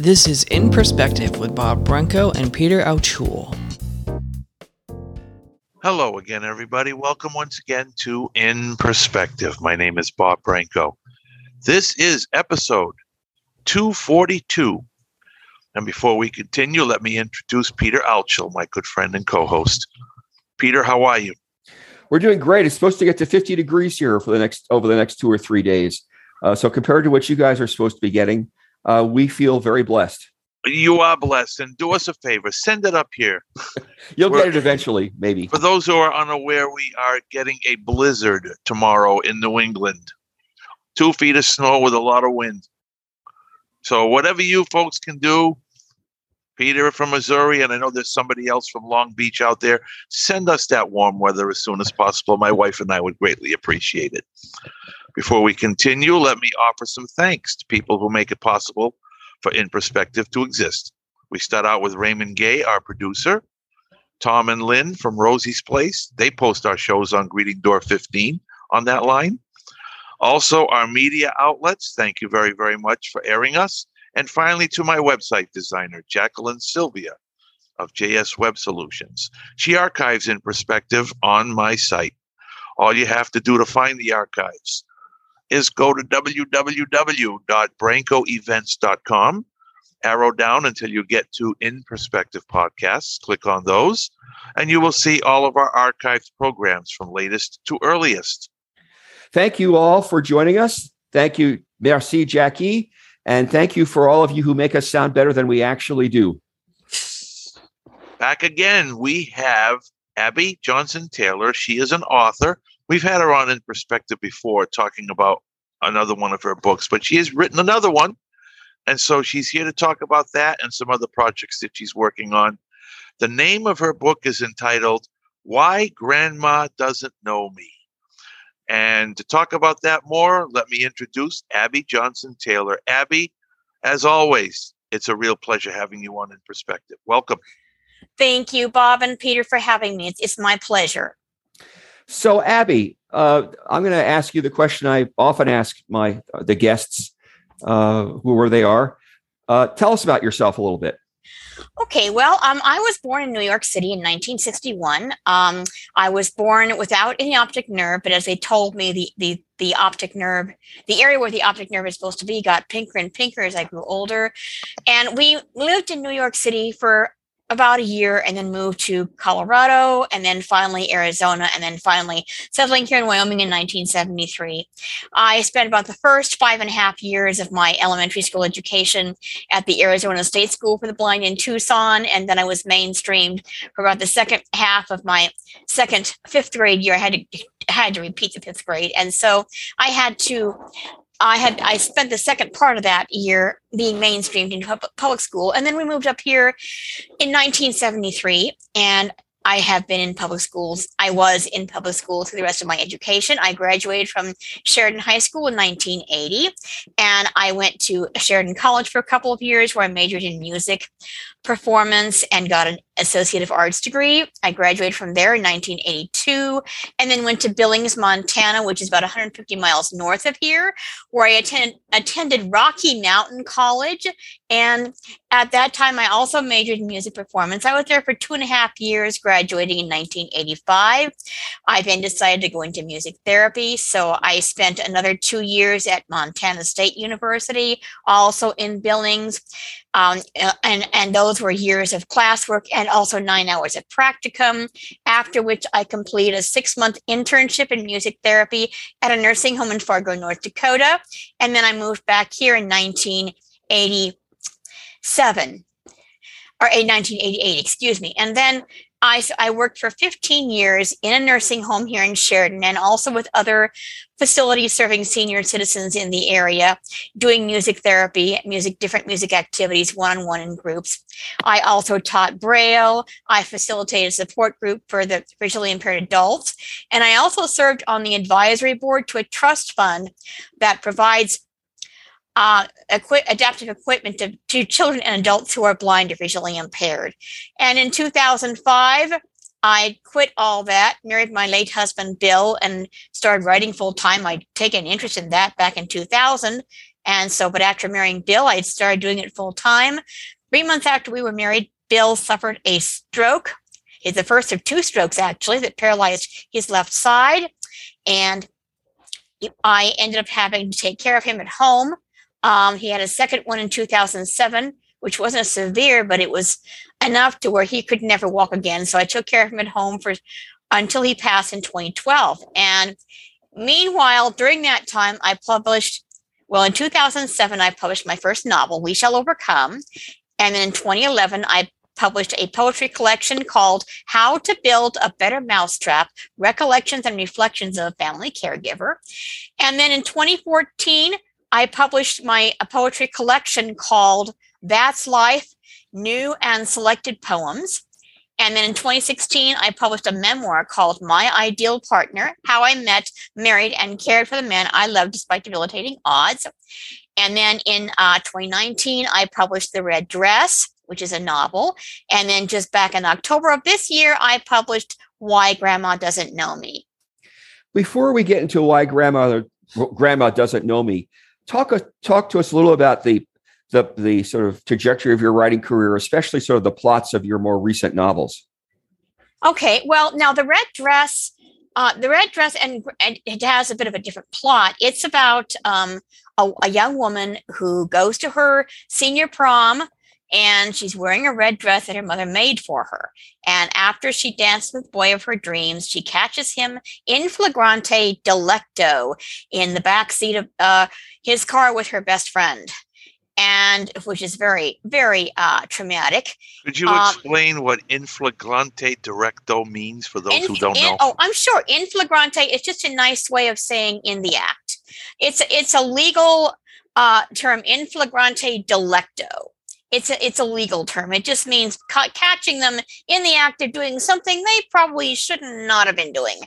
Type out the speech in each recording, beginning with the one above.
This is In Perspective with Bob Branco and Peter Altschul. Hello again, everybody. Welcome once again to In Perspective. My name is Bob Branco. This is episode 242. And before we continue, let me introduce Peter Altschul, my good friend and co host. Peter, how are you? We're doing great. It's supposed to get to 50 degrees here for the next over the next two or three days. Uh, so compared to what you guys are supposed to be getting, uh, we feel very blessed. You are blessed. And do us a favor, send it up here. You'll We're- get it eventually, maybe. For those who are unaware, we are getting a blizzard tomorrow in New England. Two feet of snow with a lot of wind. So, whatever you folks can do, Peter from Missouri, and I know there's somebody else from Long Beach out there, send us that warm weather as soon as possible. My wife and I would greatly appreciate it. Before we continue, let me offer some thanks to people who make it possible for In Perspective to exist. We start out with Raymond Gay, our producer. Tom and Lynn from Rosie's Place. They post our shows on Greeting Door 15 on that line. Also, our media outlets. Thank you very, very much for airing us. And finally, to my website designer, Jacqueline Sylvia of JS Web Solutions. She archives in perspective on my site. All you have to do to find the archives is go to www.brancoevents.com arrow down until you get to In Perspective podcasts. Click on those, and you will see all of our archived programs from latest to earliest. Thank you all for joining us. Thank you, merci, Jackie, and thank you for all of you who make us sound better than we actually do. Back again, we have Abbie Johnson Taylor. She is an author. We've had her on In Perspective before talking about another one of her books, but she has written another one. And so she's here to talk about that and some other projects that she's working on. The name of her book is entitled Why Grandma Doesn't Know Me. And to talk about that more, let me introduce Abbie Johnson Taylor. Abbie, as always, it's a real pleasure having you on in perspective. Welcome. Thank you, Bob and Peter, for having me. It's, it's my pleasure. So, Abbie, uh, I'm going to ask you the question I often ask my the guests, uh, whoever they are. Uh, tell us about yourself a little bit. Okay, well, um, I was born in New York City in 1961. Um, I was born without any optic nerve, but as they told me, the the the optic nerve, the area where the optic nerve is supposed to be, got pinker and pinker as I grew older. And we lived in New York City for about a year and then moved to Colorado and then finally Arizona and then finally settling here in Wyoming in 1973. I spent about the first five and a half years of my elementary school education at the Arizona State School for the Blind in Tucson, and then I was mainstreamed for about the second half of my second fifth grade year. I had to had to repeat the fifth grade, and so I had to. I had I spent the second part of that year being mainstreamed into public school, and then we moved up here in 1973, and I have been in public schools. I was in public school through the rest of my education. I graduated from Sheridan High School in 1980, and I went to Sheridan College for a couple of years where I majored in music performance and got an Associate of Arts degree. I graduated from there in 1982 and then went to Billings, Montana, which is about 150 miles north of here, where I attend, attended Rocky Mountain College. And at that time, I also majored in music performance. I was there for two and a half years, graduating in 1985. I then decided to go into music therapy. So I spent another two years at Montana State University, also in Billings. Um, and, and those were years of classwork and also nine hours of practicum, after which I completed a six month internship in music therapy at a nursing home in Fargo, North Dakota. And then I moved back here in 1987 or in 1988, excuse me. And then I, I worked for 15 years in a nursing home here in Sheridan and also with other facilities serving senior citizens in the area, doing music therapy, music, different music activities, one-on-one in groups. I also taught Braille. I facilitated a support group for the visually impaired adults. And I also served on the advisory board to a trust fund that provides uh, equi- adaptive equipment to, to children and adults who are blind or visually impaired. And in 2005, I quit all that, married my late husband Bill, and started writing full time. I'd taken interest in that back in 2000. And so, but after marrying Bill, I started doing it full time. Three months after we were married, Bill suffered a stroke. It's the first of two strokes, actually, that paralyzed his left side. And I ended up having to take care of him at home. Um, he had a second one in 2007, which wasn't severe, but it was enough to where he could never walk again. So I took care of him at home for until he passed in 2012. And meanwhile, during that time, I published, well, in 2007, I published my first novel, We Shall Overcome. And then in 2011, I published a poetry collection called How to Build a Better Mousetrap Recollections and Reflections of a Family Caregiver. And then in 2014, I published my a poetry collection called That's Life New and Selected Poems. And then in 2016, I published a memoir called My Ideal Partner How I Met, Married, and Cared for the Man I Loved Despite Debilitating Odds. And then in uh, 2019, I published The Red Dress, which is a novel. And then just back in October of this year, I published Why Grandma Doesn't Know Me. Before we get into why grandma grandma doesn't know me, talk talk to us a little about the the the sort of trajectory of your writing career, especially sort of the plots of your more recent novels. Okay, well, now the red dress, uh, the red dress, and, and, it has a bit of a different plot. It's about um, a, a young woman who goes to her senior prom and she's wearing a red dress that her mother made for her. And after she dances with the boy of her dreams, she catches him in flagrante delicto in the back seat of uh, his car with her best friend. And which is very, very uh, traumatic. Could you Um, explain what in flagrante directo means for those who don't in- know? Oh, I'm sure. In flagrante is just a nice way of saying in the act. It's it's a legal uh, term. In flagrante delicto. It's a it's a legal term. It just means ca- catching them in the act of doing something they probably should not have been doing.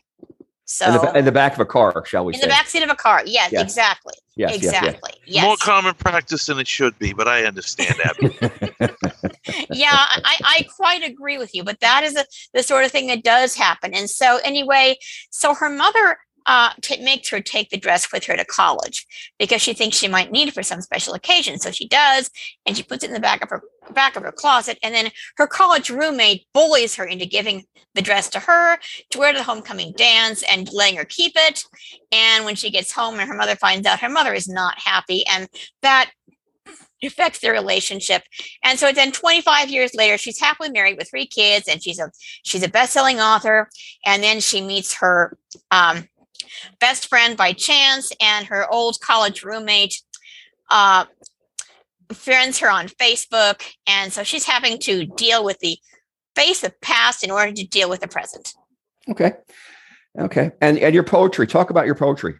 So in, the, in the back of a car, shall we in say? the backseat of a car. Yes, Yes. exactly. yes, yes, yes. exactly. Yes. More common practice than it should be, but I understand, Abbie. yeah, I, I quite agree with you, but that is a, the sort of thing that does happen. And so, anyway, so her mother uh, t- makes her take the dress with her to college because she thinks she might need it for some special occasion. So she does, and she puts it in the back of her back of her closet. And then her college roommate bullies her into giving the dress to her to wear to the homecoming dance and letting her keep it. And when she gets home and her mother finds out, her mother is not happy, and that affects their relationship. And so then 25 years later, she's happily married with three kids, and she's a she's a best-selling author. And then she meets her um, best friend by chance, and her old college roommate uh, friends her on Facebook, and so she's having to deal with the face of past in order to deal with the present. Okay. Okay. And and your poetry. Talk about your poetry.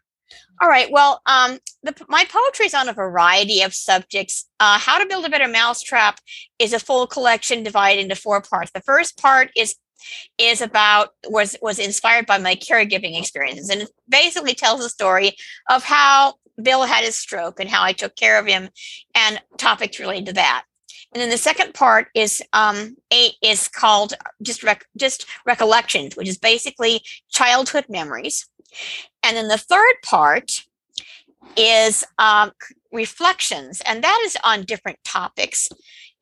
All right. Well, um, the, my poetry is on a variety of subjects. Uh, How to Build a Better Mousetrap is a full collection divided into four parts. The first part is is about was was inspired by my caregiving experiences, and it basically tells the story of how Bill had his stroke and how I took care of him, and topics related to that. And then the second part is um, a is called just rec- just recollections, which is basically childhood memories. And then the third part is um, reflections, and that is on different topics.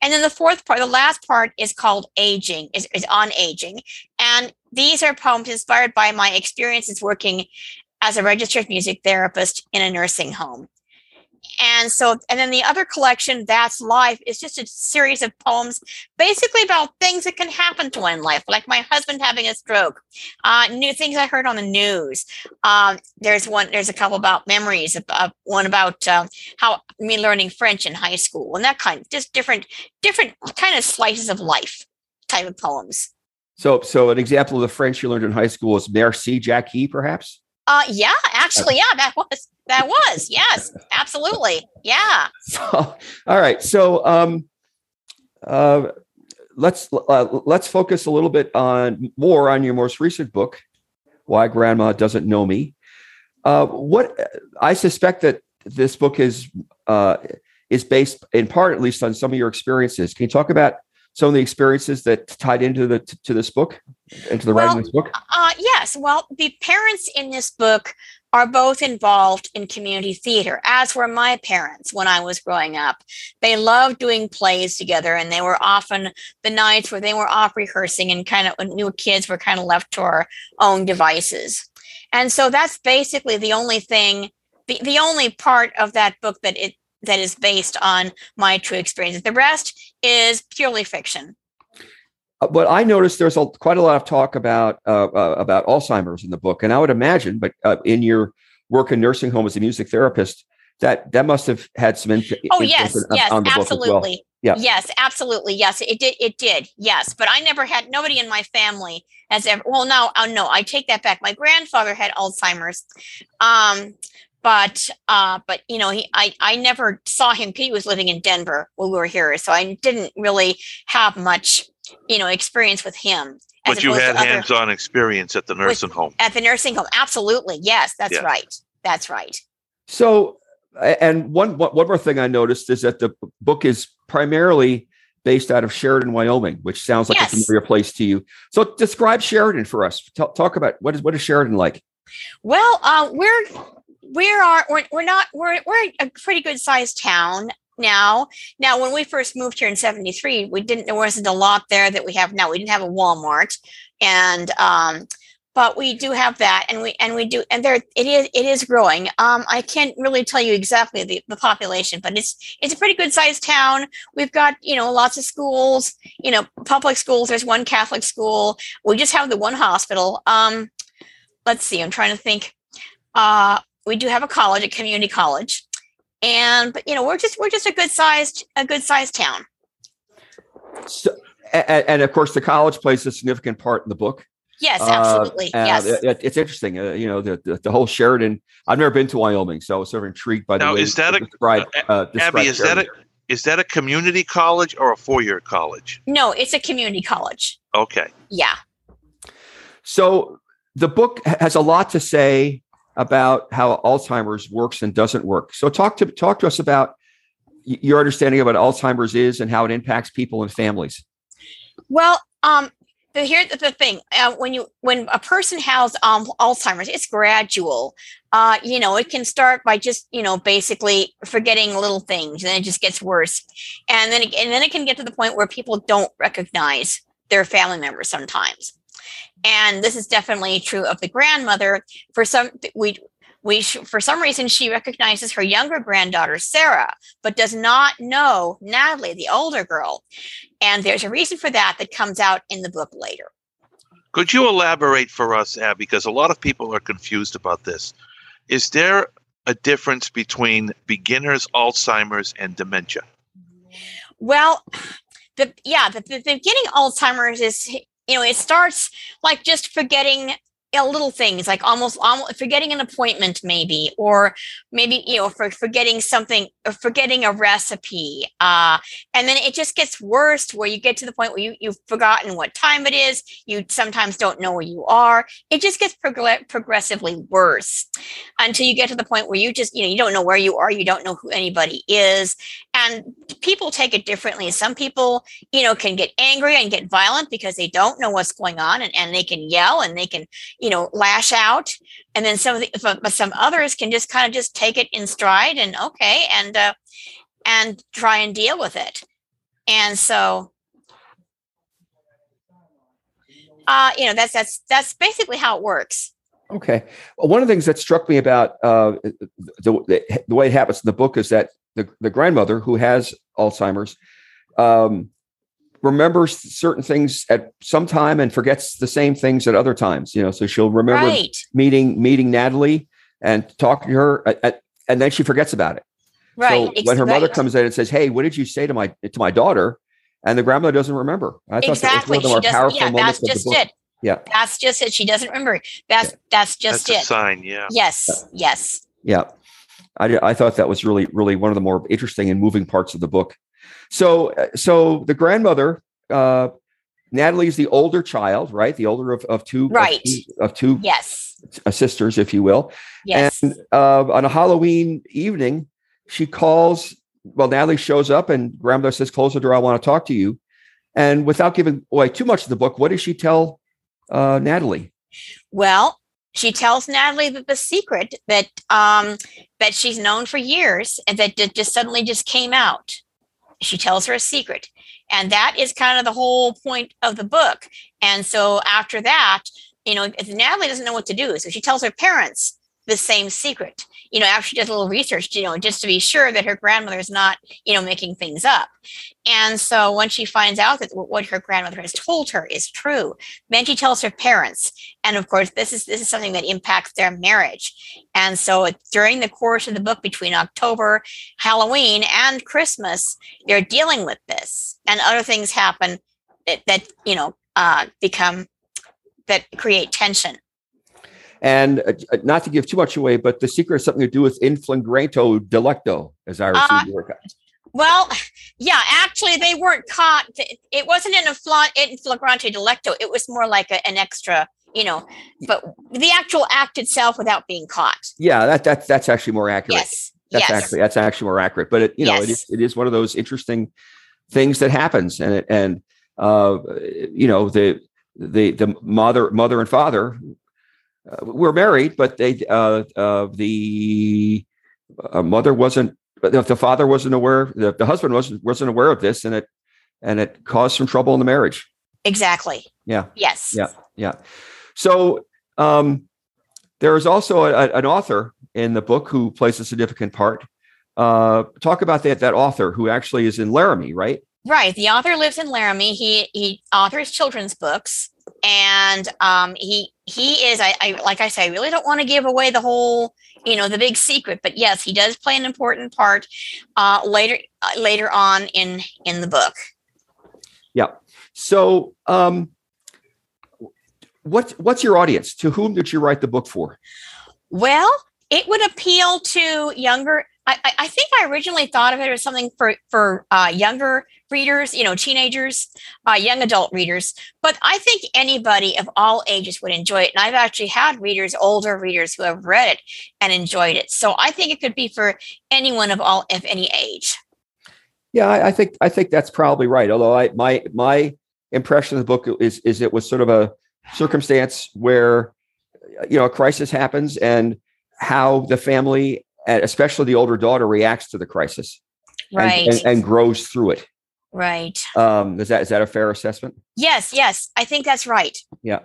And then the fourth part, the last part is called aging, is, is on aging. And these are poems inspired by my experiences working as a registered music therapist in a nursing home. And so, and then the other collection, That's Life, is just a series of poems basically about things that can happen to one in life, like my husband having a stroke, uh, new things I heard on the news. Um, there's one, there's a couple about memories, about one about um, how me learning French in high school and that kind, just different, different kind of slices of life type of poems. So so an example of the French you learned in high school is merci Jackie, perhaps. Uh, yeah, actually, yeah, that was, that was, yes, absolutely. Yeah. So, all right. So um, uh, let's uh, let's focus a little bit on more on your most recent book, Why Grandma Doesn't Know Me. Uh, what I suspect that this book is uh, is based in part, at least, on some of your experiences. Can you talk about some of the experiences that tied into the to this book, into the Well, writing of this book? Uh, yes. Well, the parents in this book are both involved in community theater, as were my parents when I was growing up. They loved doing plays together, and they were often the nights where they were off rehearsing and kind of when we were kids were kind of left to our own devices. And so that's basically the only thing, the, the only part of that book that it that is based on my true experiences. The rest is purely fiction. Uh, But I noticed there's a, quite a lot of talk about uh, uh, about Alzheimer's in the book, and I would imagine, but uh, in your work in nursing home as a music therapist, that that must have had some influence. Oh yes, yes, on the book as well. absolutely. Yeah. Yes, absolutely. Yes, it did. It did. Yes, but I never had nobody in my family has ever. Well, no, oh, no, I take that back. My grandfather had Alzheimer's, um, but uh, but you know, he I I never saw him. He was living in Denver when we were here, so I didn't really have much, you know, experience with him. But you had hands-on experience at the nursing home. at the nursing home. Absolutely. Yes, that's Yeah. right. That's right. So, a- and one more thing I noticed is that the book is primarily based out of Sheridan, Wyoming, which sounds like Yes. a familiar place to you. So, describe Sheridan for us. Talk, talk about what is what is Sheridan like? Well, uh, we're we are we're, we're not we're we're a pretty good sized town now. Now, when we first moved here in '73, we didn't there wasn't a lot there that we have now. We didn't have a Walmart, and um, but we do have that, and we and we do, and there it is it is growing. Um, I can't really tell you exactly the, the population, but it's it's a pretty good sized town. We've got you know lots of schools, you know public schools. There's one Catholic school. We just have the one hospital. Um, let's see. I'm trying to think uh, we do have a college, a community college, and but you know we're just we're just a good sized a good sized town. So, and, and of course, the college plays a significant part in the book. Yes, Uh, absolutely. uh, yes. it- it's interesting. Uh, you know, the, the the whole Sheridan. I've never been to Wyoming, so I was sort of intrigued by the Now, way is that you a- describe, uh, Abbie, describe is that a is that a community college or a four-year college? no, it's a community college. Okay. Yeah. So the book has a lot to say about how Alzheimer's works and doesn't work. So talk to talk to us about your understanding of what Alzheimer's is and how it impacts people and families. Well, um, the, here the thing uh, when you when a person has um, Alzheimer's, it's gradual. Uh, you know, it can start by just you know basically forgetting little things, and it just gets worse, and then it, and then it can get to the point where people don't recognize their family members sometimes. And this is definitely true of the grandmother. For some, we we sh- for some reason she recognizes her younger granddaughter Sarah, but does not know Natalie, the older girl. And there's a reason for that that comes out in the book later. Could you elaborate for us, Abbie? Because a lot of people are confused about this. Is there a difference between beginner's Alzheimer's and dementia? Well, the yeah, the, the beginning Alzheimer's is you know it starts like just forgetting little things like almost, almost forgetting an appointment maybe or maybe you know for forgetting something or forgetting a recipe uh, and then it just gets worse where you get to the point where you, you've forgotten what time it is you sometimes don't know where you are. It just gets progr- progressively worse until you get to the point where you just you know you don't know where you are you don't know who anybody is and people take it differently. Some people you know can get angry and get violent because they don't know what's going on and, and they can yell and they can you know lash out. And then some of the but but some others can just kind of just take it in stride and okay and uh and try and deal with it. And so uh you know that's that's that's basically how it works. Okay. Well, one of the things that struck me about uh, the, the, the way it happens in the book is that the, the grandmother who has Alzheimer's um, remembers certain things at some time and forgets the same things at other times. You know, so she'll remember right meeting meeting Natalie and talking to her, at, at- and then she forgets about it. right So when her mother right. comes in and says, "Hey, what did you say to my to my daughter?" and the grandmother doesn't remember. I thought exactly that was one of the she more doesn't powerful yeah moments that's of just the book. it Yeah. that's just it she doesn't remember that's that's just That's a it sign, yeah. yes yes Yeah. I, I thought that was really, really one of the more interesting and moving parts of the book. So, uh, so the grandmother, uh, Natalie is the older child, right? The older of, of two, of Right. two- of two, yes sisters, if you will. yes And uh, on a Halloween evening, she calls. Well, Natalie shows up, and grandmother says, "Close the door. I want to talk to you." And without giving away too much of the book, what does she tell uh, Natalie? Well, she tells Natalie that the secret that um, that she's known for years and that ju- just suddenly just came out. She tells her a secret, and that is kind of the whole point of the book. And so after that, you know, Natalie doesn't know what to do, so she tells her parents the same secret. You know, after she does a little research, you know, just to be sure that her grandmother is not, you know, making things up. And so when she finds out that what her grandmother has told her is true, then she tells her parents. And of course, this is this is something that impacts their marriage. And so during the course of the book, between October, Halloween, and Christmas, they're dealing with this, and other things happen that, that you know uh, become that create tension. And uh, not to give too much away, but the secret has something to do with in flagrante delicto, as I Uh, received the word. Well, yeah, actually, they weren't caught. It wasn't in a fla- in flagrante delicto. It was more like a, an extra, you know. But the actual act itself, without being caught. Yeah, that that's that's actually more accurate. Yes. That's yes. actually that's actually more accurate. But it you know it Yes. is it is one of those interesting things that happens, and it, and uh, you know the the the mother mother and father uh, were married, but they uh, uh, the uh, mother wasn't. But the father wasn't aware. The, the husband wasn't wasn't aware of this, and it and it caused some trouble in the marriage. exactly. Yeah. Yes. Yeah. Yeah. So um, there is also a, an author in the book who plays a significant part. Uh, talk about that that author who actually is in Laramie, right? Right. The author lives in Laramie. He he authors children's books, and um, he he is. I, I like I say, I really don't want to give away the whole, you know, the big secret. But yes, he does play an important part uh, later uh, later on in in the book. Yeah. So, um, what what's your audience? To whom did you write the book for? Well, it would appeal to younger. I, I- think I originally thought of it as something for for uh, younger readers, you know, teenagers, uh, young adult readers. But I think anybody of all ages would enjoy it. And I've actually had readers, older readers, who have read it and enjoyed it. So I think it could be for anyone of all of any age. Yeah, I, I think I think that's probably right. Although I my my impression of the book is is it was sort of a circumstance where you know a crisis happens and how the family, and especially the older daughter, reacts to the crisis and- Right. and, and grows through it. right. Um, is that is that a fair assessment? Yes. Yes. I think that's right. Yeah.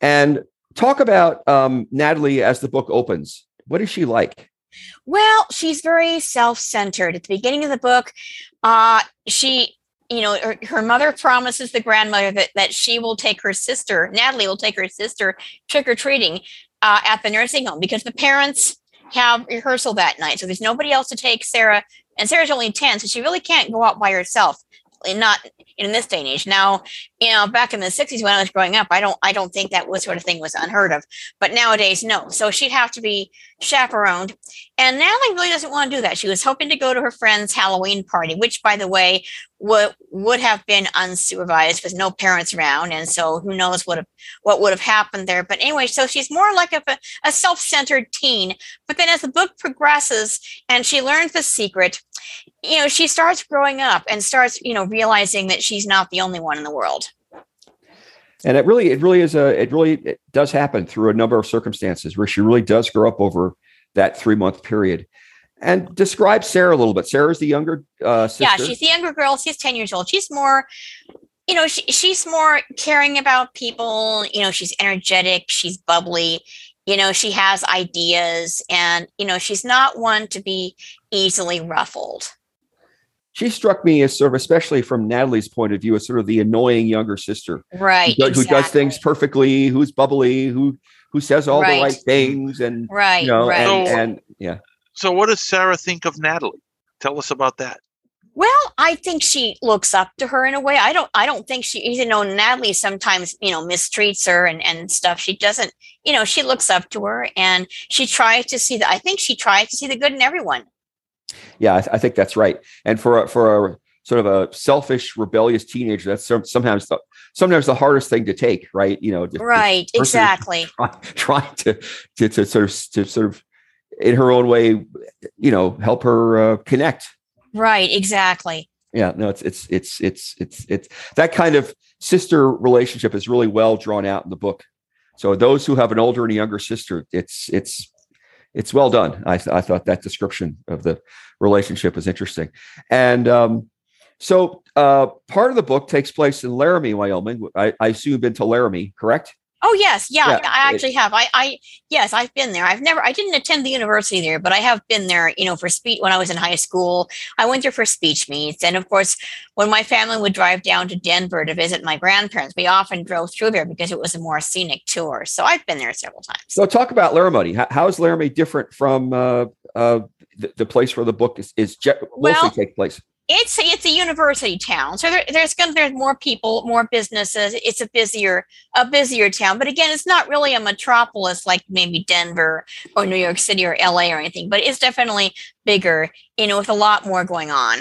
And talk about um, Natalie as the book opens. What is she like? Well, she's very self-centered. At the beginning of the book, uh, she, you know, her, her mother promises the grandmother that that she will take her sister, Natalie will take her sister trick or treating uh, at the nursing home because the parents have rehearsal that night. So there's nobody else to take Sarah, and Sarah's only ten, so she really can't go out by herself. Not in this day and age. Now, you know, back in the '60s when I was growing up, I don't, I don't think that was sort of thing was unheard of. But nowadays, no. So she'd have to be chaperoned. And Natalie really doesn't want to do that. She was hoping to go to her friend's Halloween party, which, by the way, would would have been unsupervised with no parents around, and so who knows what what would have happened there. But anyway, so she's more like a, a self centered teen. But then as the book progresses and she learns the secret, you know, she starts growing up and starts, you know, realizing that she's not the only one in the world. And it really, it really is a, it really it does happen through a number of circumstances where she really does grow up over that three month period. And describe Sarah a little bit. Sarah's the younger uh, sister. Yeah, she's the younger girl. She's 10 years old. She's more, you know, she, she's more caring about people. You know, she's energetic, she's bubbly, you know, she has ideas, and, you know, she's not one to be easily ruffled. She struck me as sort of, especially from Natalie's point of view, as sort of the annoying younger sister Right. who, does, who does things perfectly, who's bubbly, who who says all Right. the right things, and Right. you know, right. and, So- and yeah, So, what does Sarah think of Natalie? Tell us about that. Well, I think she looks up to her in a way. I don't. I don't think she, even though Natalie sometimes, you know, mistreats her and and stuff. She doesn't. You know, she looks up to her and she tries to see the. I think she tries to see the good in everyone. Yeah, I, th- I think that's right. And for a, for a sort of a selfish, rebellious teenager, that's some, sometimes the sometimes the hardest thing to take, right? You know, just Right. person- Exactly. try, trying to, to to sort of to sort of in her own way, you know, help her uh, connect. Right. Exactly. yeah no it's it's it's it's it's it's that kind of sister relationship is really well drawn out in the book so those who have an older and a younger sister it's it's it's well done. I, th- I thought that description of the relationship was interesting. And um, so uh, part of the book takes place in laramie wyoming. I, I assume you've been to laramie correct Oh yes, yeah, Yeah, I actually have. I, I yes, I've been there. I've never, I didn't attend the university there, but I have been there. You know, for speech when I was in high school. I went there for speech meets, and of course, when my family would drive down to Denver to visit my grandparents, we often drove through there because it was a more scenic tour. So I've been there several times. so talk about laramie how, how is laramie different from uh, uh, the, the place where the book is, is je- mostly Well, take place it's it's a university town so there, there's going there's more people more businesses it's a busier a busier town but again it's not really a metropolis like maybe denver or new york city or la or anything but it's definitely bigger you know with a lot more going on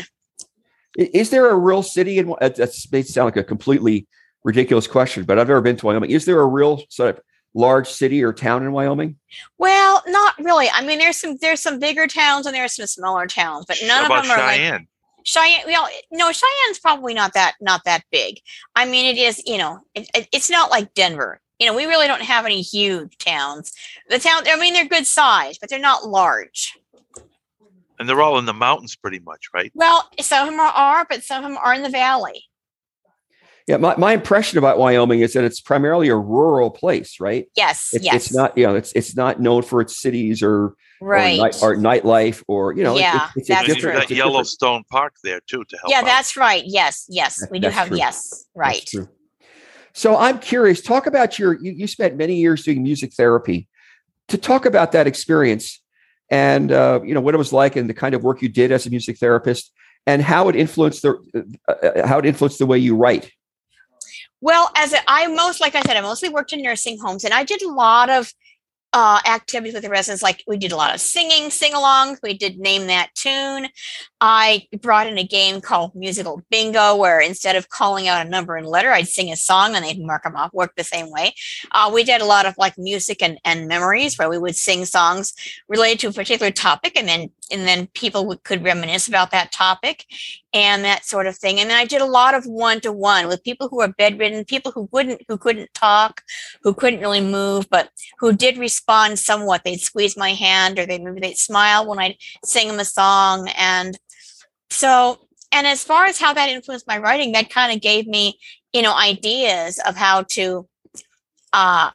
Is there a real city in? Uh, that that's- may sound like a completely ridiculous question, but I've never been to Wyoming. Is there a real sort of large city or town in Wyoming? well not really i mean there's some there's some bigger towns and there's some smaller towns but none How of about them are like Cheyenne? Cheyenne, well, no, Cheyenne's probably not that not that big. I mean, it is, you know, it, it- it's not like Denver. You know, we really don't have any huge towns. The town, I mean, they're good size, but they're not large. and they're all in the mountains, pretty much, right? Well, some of them are, are but some of them are in the valley. Yeah, my, my impression about Wyoming is that it's primarily a rural place, right? Yes, It's, yes, it's not, you know, it's it's not known for its cities or right. or, night, or nightlife or you know, it- Yeah, it's, it's a that's And you've different. it's Yellowstone Park there too to help. yeah, out. that's right. Yes, yes, That- we do have true. yes, right. true. So I'm curious. Talk about your. You, you spent many years doing music therapy. To talk about that experience, and uh, you know what it was like, and the kind of work you did as a music therapist, and how it influenced the uh, uh, how it influenced the way you write. Well, as a, I most, like I said, I mostly worked in nursing homes, and I did a lot of uh, activities with the residents. Like we did a lot of singing, sing-alongs. We did name that tune. I brought in a game called musical bingo, where instead of calling out a number and letter, I'd sing a song and they'd mark them off. Worked the same way. Uh, we did a lot of like music and, and memories, where we would sing songs related to a particular topic, and then and then people could reminisce about that topic and that sort of thing. And then I did a lot of one to one with people who are bedridden, people who wouldn't, who couldn't talk, who couldn't really move, but who did respond somewhat. They'd squeeze my hand or they maybe they'd smile when I'd sing them a song. And so, and as far as how that influenced my writing, that kind of gave me, you know, ideas of how to, uh,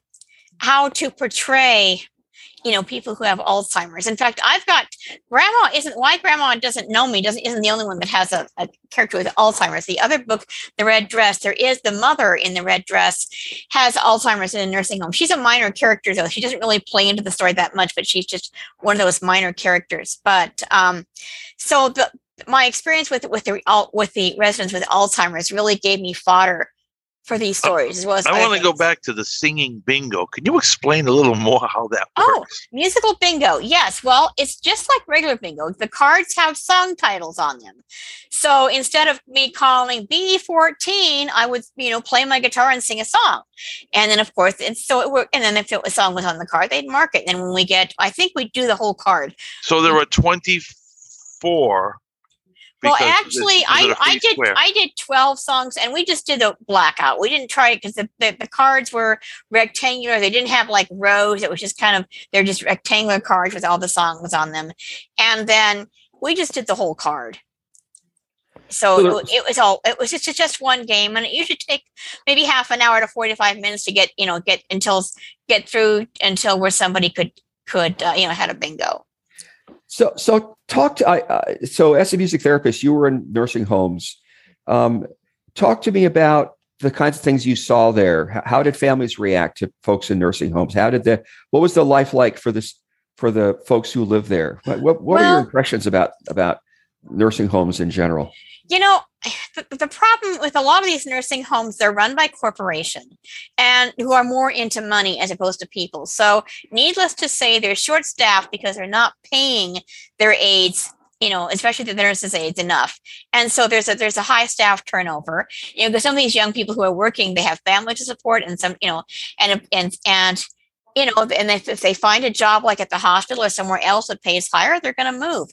how to portray you know people who have alzheimer's. In fact i've got grandma isn't why grandma doesn't know me doesn't isn't the only one that has a, a character with alzheimer's. The other book the red dress there is the mother in the red dress has alzheimer's in a nursing home. She's a minor character though. She doesn't really play into the story that much but she's just one of those minor characters. But um so the my experience with with the with the residents with alzheimer's really gave me fodder for these uh, stories as well as I want to go back to the singing bingo. Can you explain a little more how that Oh, works? Musical bingo. Yes. Well, it's just like regular bingo. The cards have song titles on them. So instead of me calling B14, I would, you know, play my guitar and sing a song. And then of course, and so it worked. And then if it, a song was on the card, they'd mark it. And then when we get, I think we do the whole card. So there mm. were 24. Well, actually, is it I, a I free did square? I did 12 songs and we just did a blackout. We didn't try it because the, the, the cards were rectangular. They didn't have like rows. It was just kind of they're just rectangular cards with all the songs on them. And then we just did the whole card. So So it, it was all it was just just one game and it usually take maybe half an hour to 45 minutes to get, you know, get until get through until where somebody could could uh, you know had a bingo. So, so talk to I. Uh, so, as a music therapist, you were in nursing homes. Um, talk to me about the kinds of things you saw there. How did families react to folks in nursing homes? How did the what was the life like for this for the folks who live there? What what, what are your impressions about about nursing homes in general? you know the, the problem with a lot of these nursing homes they're run by corporation and who are more into money as opposed to people. So needless to say they're short staffed because they're not paying their aides you know especially the nurses aides enough. And so there's a there's a high staff turnover. You know because some of these young people who are working they have family to support and some you know and and and you know, and if, if they find a job like at the hospital or somewhere else that pays higher, they're going to move.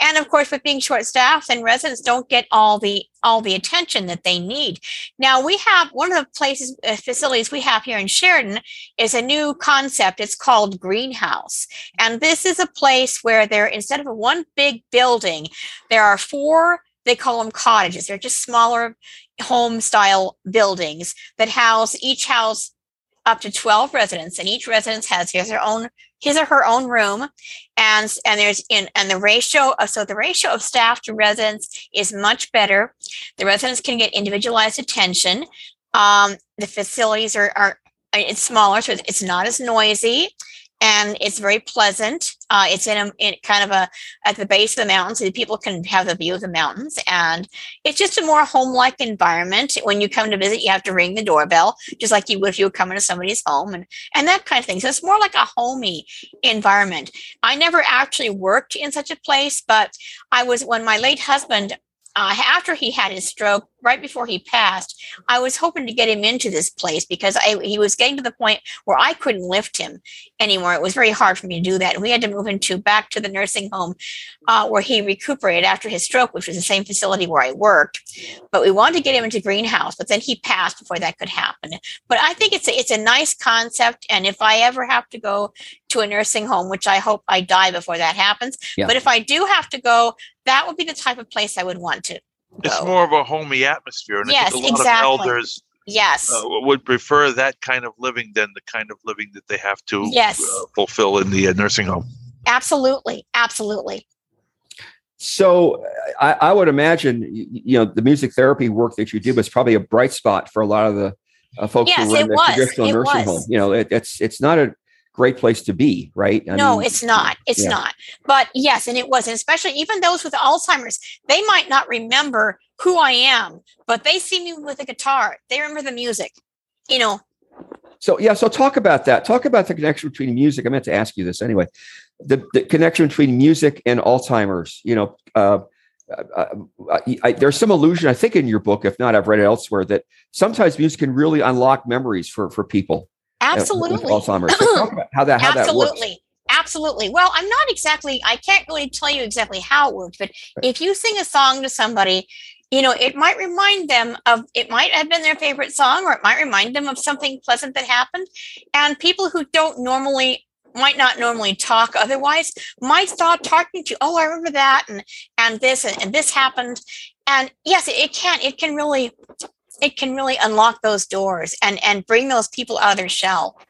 And of course, with being short staffed, then residents don't get all the all the attention that they need. Now we have one of the places uh, facilities we have here in Sheridan is a new concept. It's called Greenhouse, and this is a place where there instead of one big building, there are four. They call them cottages. They're just smaller home style buildings that house each house up to 12 residents and each residence has his or own his or her own room. And and there's in and the ratio of so the ratio of staff to residents is much better. The residents can get individualized attention. Um, the facilities are, are it's smaller so it's not as noisy and it's very pleasant. Uh, it's in a in kind of a at the base of the mountains, so people can have the view of the mountains, and it's just a more home-like environment. When you come to visit, you have to ring the doorbell, just like you would if you were coming to somebody's home, and and that kind of thing. So it's more like a homey environment. I never actually worked in such a place, but I was when my late husband uh, after he had his stroke, right before he passed, I was hoping to get him into this place because I, he was getting to the point where I couldn't lift him anymore. It was very hard for me to do that. And we had to move into back to the nursing home uh, where he recuperated after his stroke, which was the same facility where I worked. But we wanted to get him into greenhouse, but then he passed before that could happen. But I think it's a, it's a nice concept. And if I ever have to go to a nursing home, which I hope I die before that happens, Yeah. but if I do have to go, that would be the type of place I would want to Go. It's more of a homey atmosphere, and Yes, I think a lot exactly. of elders yes. uh, would prefer that kind of living than the kind of living that they have to Yes. uh, fulfill in the uh, nursing home. Absolutely. Absolutely. So I, I would imagine, you know, the music therapy work that you did was probably a bright spot for a lot of the uh, folks Yes, who were in the was. traditional It nursing was. home. You know, it, it's it's not a great place to be, right? I no, mean, it's not. It's yeah. not. But yes, and it was, and especially even those with Alzheimer's, they might not remember who I am, but they see me with a guitar. They remember the music. You know, So yeah, so talk about that. Talk about the connection between music. I meant to ask you this anyway. The, the connection between music and Alzheimer's. You know, uh, uh, I, I, there's some illusion, I think, in your book. If not, I've read it elsewhere that sometimes music can really unlock memories for for people uh, absolutely. Alzheimer's. So talk about how that how that works. Absolutely. Absolutely. Well, I'm not exactly, I can't really tell you exactly how it works, but if you sing a song to somebody, you know, it might remind them of, it might have been their favorite song, or it might remind them of something pleasant that happened. And people who don't normally, might not normally talk otherwise, might start talking to, oh, I remember that, and and this, and, and this happened. And yes, it, it can, it can really, it can really unlock those doors and and bring those people out of their shell.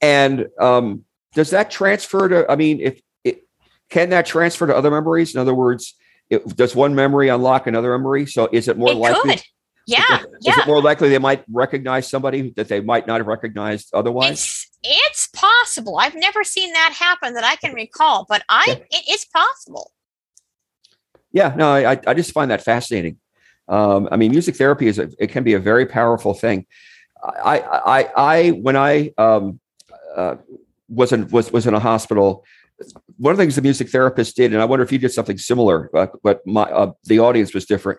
And um, does that transfer to? I mean, if it can that transfer to other memories? In other words, it, does one memory unlock another memory? So is it more it likely? could. Yeah, Is yeah. it more likely they might recognize somebody that they might not have recognized otherwise? It's it's possible. I've never seen that happen that I can recall, but I Yeah. it is possible. Yeah, no, I, I just find that fascinating. Um, I mean, music therapy is a, it can be a very powerful thing. I, I, I, when I um, uh, was in was was in a hospital, one of the things the music therapist did, and I wonder if you did something similar, but, but my uh, the audience was different.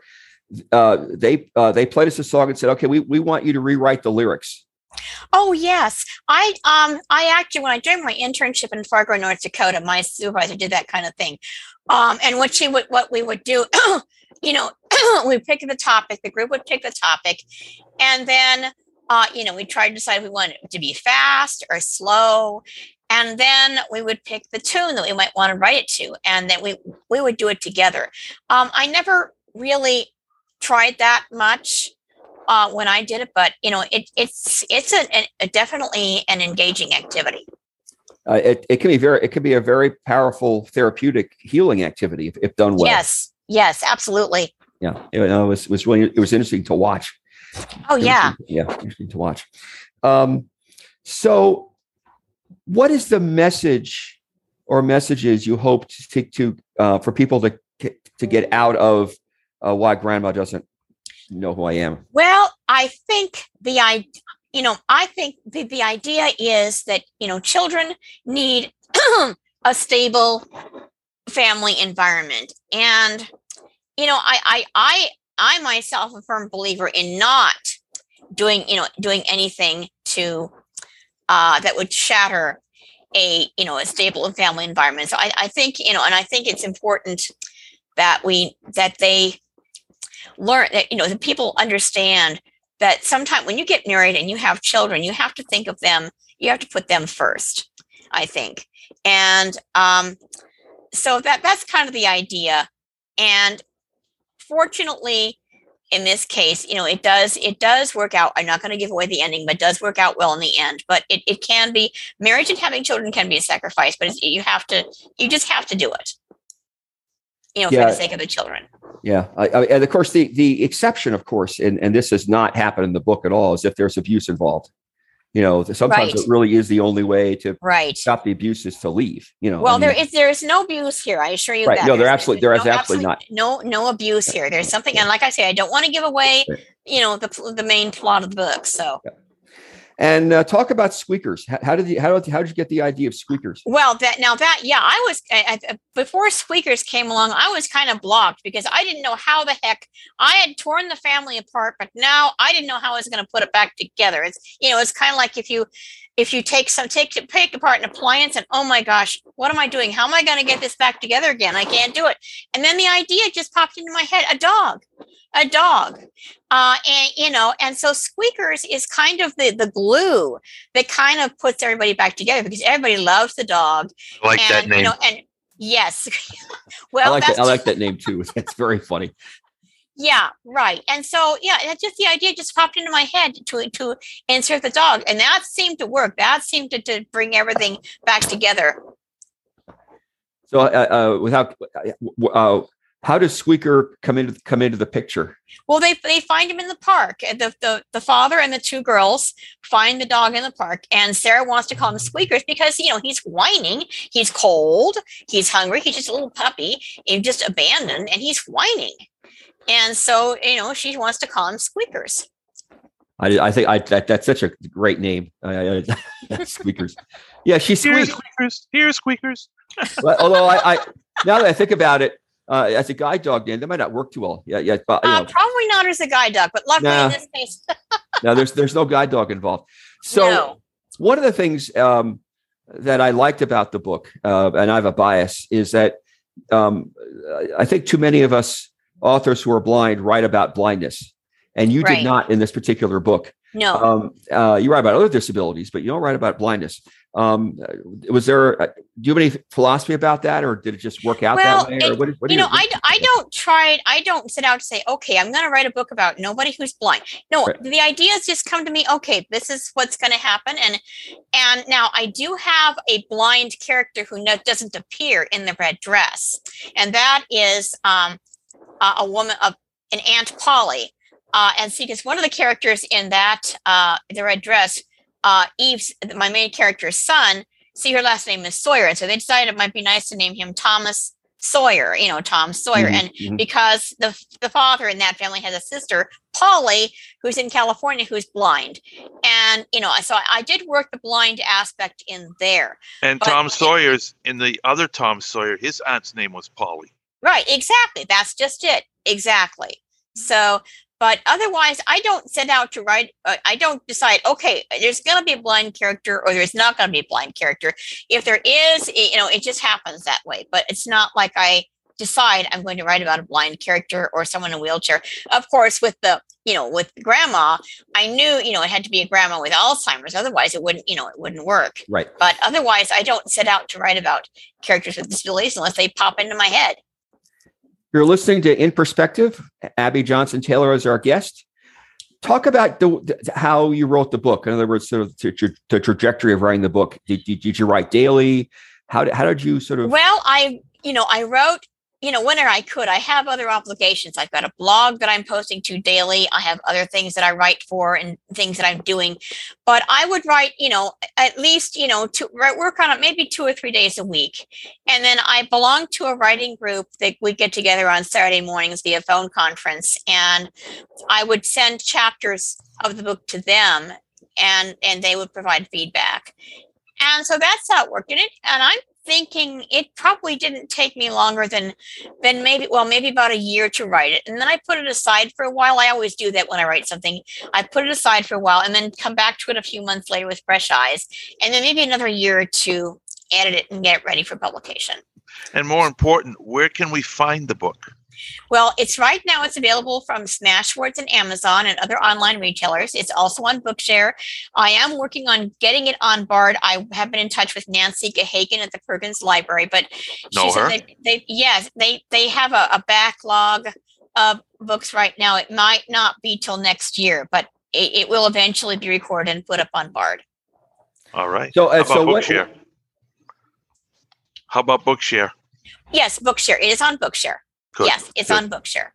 Uh, they uh, they played us a song and said, "Okay, we we want you to rewrite the lyrics." Oh yes, I um I actually when I joined my internship in Fargo, North Dakota, my supervisor did that kind of thing. Um, and what she would what we would do, you know, we pick the topic. The group would pick the topic, and then uh, you know we tried to decide if we wanted it to be fast or slow. And then we would pick the tune that we might want to write it to, and then we we would do it together. Um, I never really tried that much uh, when I did it, but you know, it, it's it's a, a- a definitely an engaging activity. Uh, it it can be very it can be a very powerful therapeutic healing activity if, if done well. Yes, yes, absolutely. Yeah, it, uh, it was was really it was interesting to watch. Oh yeah. Yeah, interesting to watch. Um, so, what is the message or messages you hope to take to uh, for people to to get out of uh, why grandma doesn't know who I am? Well, I think the I, you know, I think the, the idea is that you know children need a stable family environment, and you know, I I I I myself a firm believer in not doing you know doing anything to uh, that would shatter a you know a stable and family environment. So I, I think you know, and I think it's important that we that they learn that you know that people understand that sometimes when you get married and you have children, you have to think of them. You have to put them first. I think, and um, so that that's kind of the idea. And fortunately, in this case, you know, it does it does work out. I'm not going to give away the ending, but it does work out well in the end. But it, it can be marriage and having children can be a sacrifice, but it's, you have to you just have to do it. You know, Yeah. for the sake of the children. Yeah, I, I, and of course the the exception, of course, and and this does not happen in the book at all, is if there's abuse involved. You know, sometimes Right. it really is the only way to Right. stop the abuse is to leave. You know, Well, I there mean, is there is no abuse here. I assure you Right. that. No, there absolutely- there is absolutely No, no abuse here. There's something, and like I say, I don't want to give away, you know, the the main plot of the book. So, and uh, talk about squeakers. How, how did you how how did you get the idea of squeakers? well, that now that yeah, I was I, I, before Squeakers came along, I was kind of blocked because I didn't know how the heck I had torn the family apart, but now I didn't know how I was going to put it back together. It's you know, it's kind of like if you if you take some take take apart an appliance and oh my gosh, what am I doing? How am I going to get this back together again? I can't do it. And then the idea just popped into my head: a dog, a dog, uh, and you know, and so Squeakers is kind of the the glue that kind of puts everybody back together because everybody loves the dog. I like that name. You know, and yes, well I well, like that's that, I like that name too. It's very funny. Yeah, right. And so yeah, that's just the idea just popped into my head to to insert the dog, and that seemed to work. That seemed to, to bring everything back together. So, uh, uh, without uh, how does Squeaker come into come into the picture? Well, they they find him in the park. The, the the father and the two girls find the dog in the park, and Sarah wants to call him Squeakers because you know he's whining, he's cold, he's hungry, he's just a little puppy, he's just abandoned, and he's whining. And so you know she wants to call him Squeakers. I, I think I that, that's such a great name. I, I, Squeakers. Yeah, she Here, squeaks. squeakers. Here, squeakers. But although I, I now that I think about it, uh, as a guide dog name, that might not work too well. Yeah, yeah. But you Uh, know, probably not as a guide dog, but luckily Nah. in this case, no, there's there's no guide dog involved. So no. one of the things um, that I liked about the book, uh, and I have a bias, is that um, I think too many of us authors who are blind write about blindness, and you Right. did not in this particular book. No. Um, uh, you write about other disabilities, but you don't write about blindness. Um, uh, was there? Uh, do you have any philosophy about that, or did it just work out Well, that way? Or it- what, what you know, I, I don't try. I don't sit out to say, okay, I'm going to write a book about nobody who's blind. No, Right. the ideas just come to me. Okay, this is what's going to happen. And, and now I do have a blind character who no, doesn't appear in the red dress. And that is, um, a, a woman of an Aunt Polly. Uh, and see, because one of the characters in that, uh, the red dress, uh, Eve's, my main character's son, see her last name is Sawyer. And so they decided it might be nice to name him Thomas Sawyer, you know, Tom Sawyer. Mhm, And mhm. because the the father in that family has a sister, Polly, who's in California, who's blind. And you know, so I, I did work the blind aspect in there. And But- Tom Sawyer's in the other Tom Sawyer. His aunt's name was Polly. Right, exactly. That's just it. Exactly. So, but otherwise, I don't set out to write. Uh, I don't decide. Okay, there's going to be a blind character, or there's not going to be a blind character. If there is, it, you know, it just happens that way. But it's not like I decide I'm going to write about a blind character or someone in a wheelchair. Of course, with the, you know, with grandma, I knew, you know, it had to be a grandma with Alzheimer's. Otherwise, it wouldn't, you know, it wouldn't work. right. But otherwise, I don't set out to write about characters with disabilities unless they pop into my head. You're listening to In Perspective. Abbie Johnson Taylor is our guest. Talk about the, how you wrote the book. In other words, sort of the, the trajectory of writing the book. Did, did, did you write daily? How did, how did you sort of? Well, I, you know, I wrote, you know, whenever I could. I have other obligations. I've got a blog that I'm posting to daily. I have other things that I write for and things that I'm doing. But I would write, you know, at least, you know, to work on it maybe two or three days a week. And then I belong to a writing group that we get together on Saturday mornings via phone conference. And I would send chapters of the book to them and and they would provide feedback. And so that's how it worked in it. And I'm thinking it probably didn't take me longer than than maybe well maybe about a year to write it. And then i put it aside for a while. I always do that when i write something. I put it aside for a while and then come back to it a few months later with fresh eyes and then maybe another year or two edit it and get it ready for publication. And more important, where can we find the book? Well, it's right now. It's available from Smashwords and Amazon and other online retailers. It's also on Bookshare. I am working on getting it on Bard. I have been in touch with Nancy Gahagan at the Perkins Library, but Know she said her? that they yes they they have a, a backlog of books right now. It might not be till next year, but it, it will eventually be recorded and put up on Bard. All right. So, uh, How about so what, Bookshare? How about Bookshare? Yes, Bookshare. It is on Bookshare. Yes, it's Good. on Bookshare.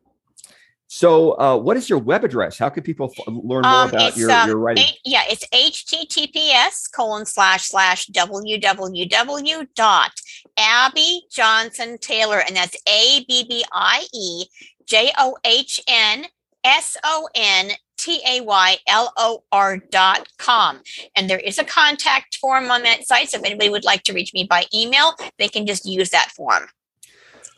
so uh, what is your web address? How can people f- learn more Um, about your, um, your writing? H- yeah, it's https colon slash slash www dot Abbie Johnson Taylor, and that's A B B I E J O H N S O N T A Y L O R dot com. And there is a contact form on that site. So if anybody would like to reach me by email, they can just use that form.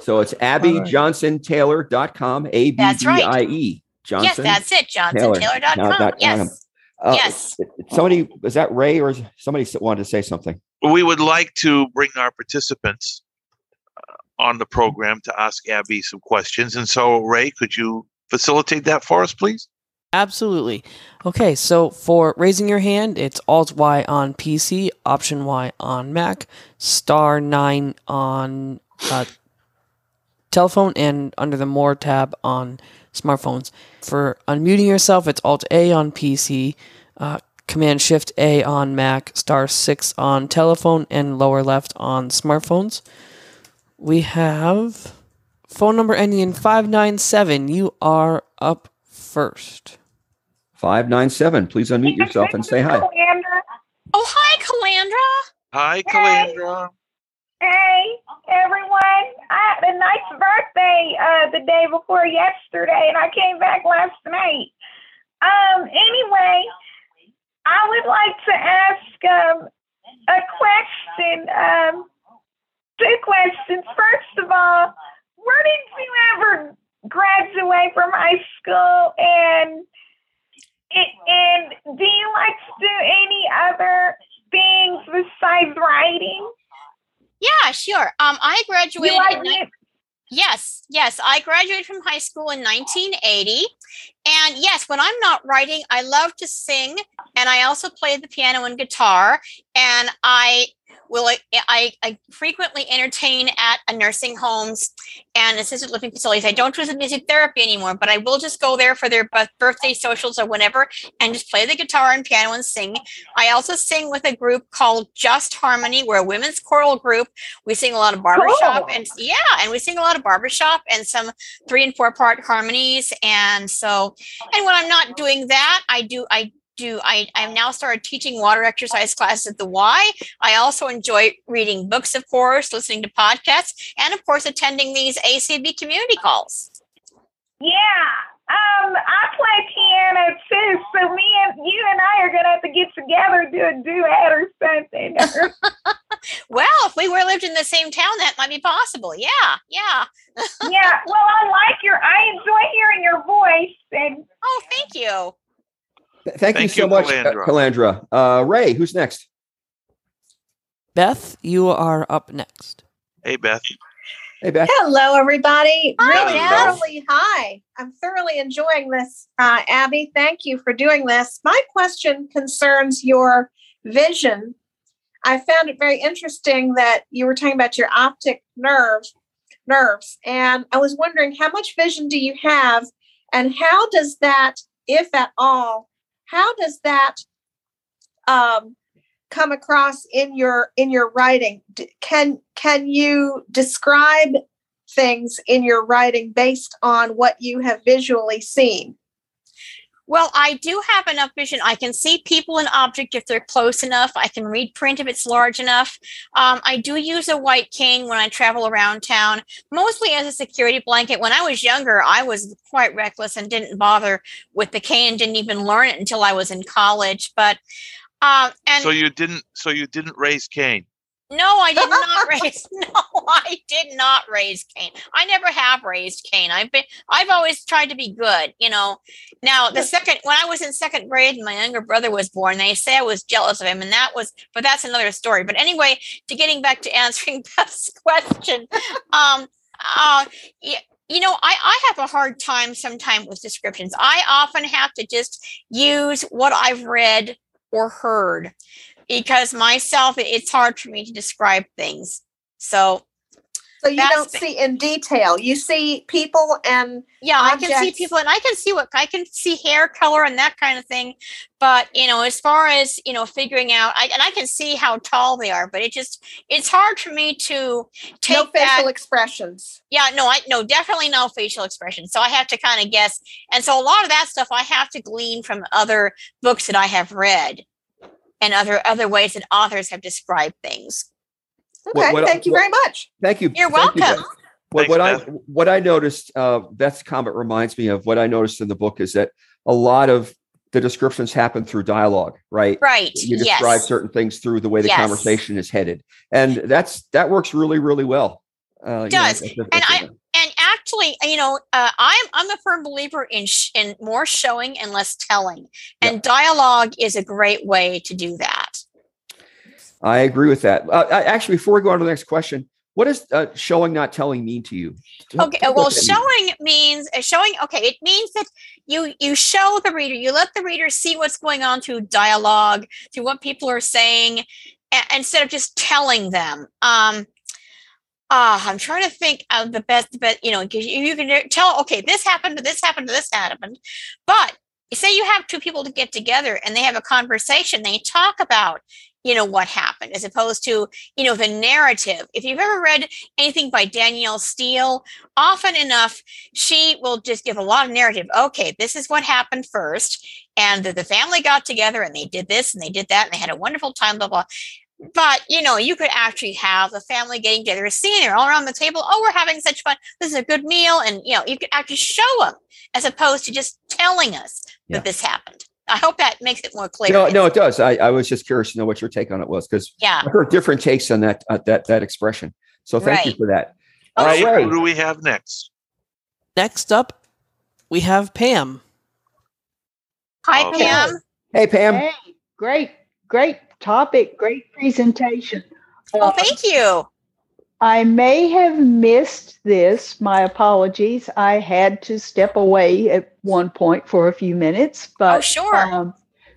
So it's abbiejohnsontaylor.com, A B That's B right. I E. Johnson. yes, that's it. Taylor. JohnsonTaylor.com. Now, dot com. yes. Uh, yes. Somebody, is that Ray or somebody wanted to say something? We would like to bring our participants uh, on the program to ask Abbie some questions. And so, Ray, could you facilitate that for us, please? Absolutely. Okay, so for raising your hand, it's Alt Y on PC, Option Y on Mac, Star 9 on uh, telephone, and under the More tab on smartphones. For unmuting yourself, it's Alt A on PC, uh, Command Shift A on Mac, Star 6 on telephone, and lower left on smartphones. We have phone number ending in 597. You are up first. 597. Please unmute yourself and say hi. Oh, hi, Calandra. Hi, Calandra. Hey, everyone. I had a nice birthday uh, the day before yesterday, and I came back last night. Um, anyway, I would like to ask um, a question. Um, two questions. First of all, where did you ever graduate from high school? And and do you like to do any other things besides writing? Yeah, sure. Um, I graduated. like in ni- it? yes, yes, I graduated from high school in 1980, and yes, when I'm not writing, I love to sing, and I also play the piano and guitar, and I will I, I frequently entertain at a nursing homes and assisted living facilities. I don't do the music therapy anymore, but I will just go there for their birth- birthday socials or whatever and just play the guitar and piano and sing. I also sing with a group called Just Harmony. We're a women's choral group. We sing a lot of barbershop Cool. and yeah, and we sing a lot of barbershop and some three and four part harmonies. And so, and when I'm not doing that, I do, I do, I, I've now started teaching water exercise classes at the Y. I also enjoy reading books, of course, listening to podcasts, and of course, attending these ACB community calls. Yeah. Um, I play piano too, so me and you and I are gonna have to get together and do a duet or something. Well, if we were lived in the same town, that might be possible. Yeah, yeah. yeah. Well, I like your. I enjoy hearing your voice, and Oh, thank you. Th- Thank, you so you, much, Calandra. Calandra. Uh, Ray, who's next? Beth, you are up next. Hey, Beth. Hey, Beth. Hello, everybody. Hi, really Beth. thoroughly hi. I'm thoroughly enjoying this, uh, Abbie. Thank you for doing this. My question concerns your vision. I found it very interesting that you were talking about your optic nerve nerves, and I was wondering how much vision do you have, and how does that, if at all, how does that um, come across in your in your writing? D- can can you describe things in your writing based on what you have visually seen Well, I do have enough vision. I can see people and object if they're close enough. I can read print if it's large enough. Um, I do use a white cane when I travel around town, mostly as a security blanket. When I was younger, I was quite reckless and didn't bother with the cane didn't even learn it until I was in college. But um, and So you didn't. So you didn't raise Cain. No, I did not raise. No, I did not raise Cain. I never have raised Cain. I've been. I've always tried to be good. You know. Now the second, when I was in second grade, and my younger brother was born, they say I was jealous of him, and that was. But that's another story. But anyway, to getting back to answering Beth's question, um, uh, yeah, you know, I, I have a hard time sometimes with descriptions. I often have to just use what I've read or heard because myself, it's hard for me to describe things. So, So you That's don't see in detail. You see people and yeah, I can see people and I can see what I can see hair color and that kind of thing. But, you know, as far as, you know, figuring out, I, and I can see how tall they are, but it just, it's hard for me to take no that. facial expressions. Yeah, no, I no, definitely no facial expressions. So I have to kind of guess. And so a lot of that stuff I have to glean from other books that I have read and other other ways that authors have described things. Okay, what- thank you what- very much. Thank you. You're thank welcome. Beth. What, what I what I noticed, uh, Beth's comment reminds me of what I noticed in the book is that a lot of the descriptions happen through dialogue, right? Right. You describe yes. certain things through the way the Yes. conversation is headed, and that's that works really, really well. Uh, you know, Does. that's a- And that's a- I- And actually, you know, uh, I'm I'm a firm believer in sh- in more showing and less telling, and dialogue is a great way to do that. I agree with that. Uh, actually, before we go on to the next question, what does uh, showing not telling mean to you? Okay, well, what that means. showing means uh, showing. Okay, it means that you you show the reader, you let the reader see what's going on through dialogue, through what people are saying, a- instead of just telling them. Um, ah, I'm trying to think of the best, but you know, you, you can tell. Okay, this happened, this happened, this happened, but say you have two people to get together and they have a conversation, they talk about you know what happened as opposed to you know the narrative. If you've ever read anything by Danielle Steel often enough she will just give a lot of narrative. Okay this is what happened first and that the family got together and they did this and they did that and they had a wonderful time blah blah but you know you could actually have a family getting together seeing they're all around the table oh we're having such fun this is a good meal and you know you could actually show them as opposed to just telling us Yeah. that this happened i hope that makes it more clear No, no, it does. I, I was just curious to know what your take on it was because yeah I heard different takes on that uh, that that expression. So thank you for that. All right, All Hey, right. Who do we have next? Next up, we have Pam. hi Okay. pam Hey Pam. Hey, great, great topic, great presentation. well Uh, thank you I may have missed this. My apologies. I had to step away at one point for a few minutes, but oh sure um,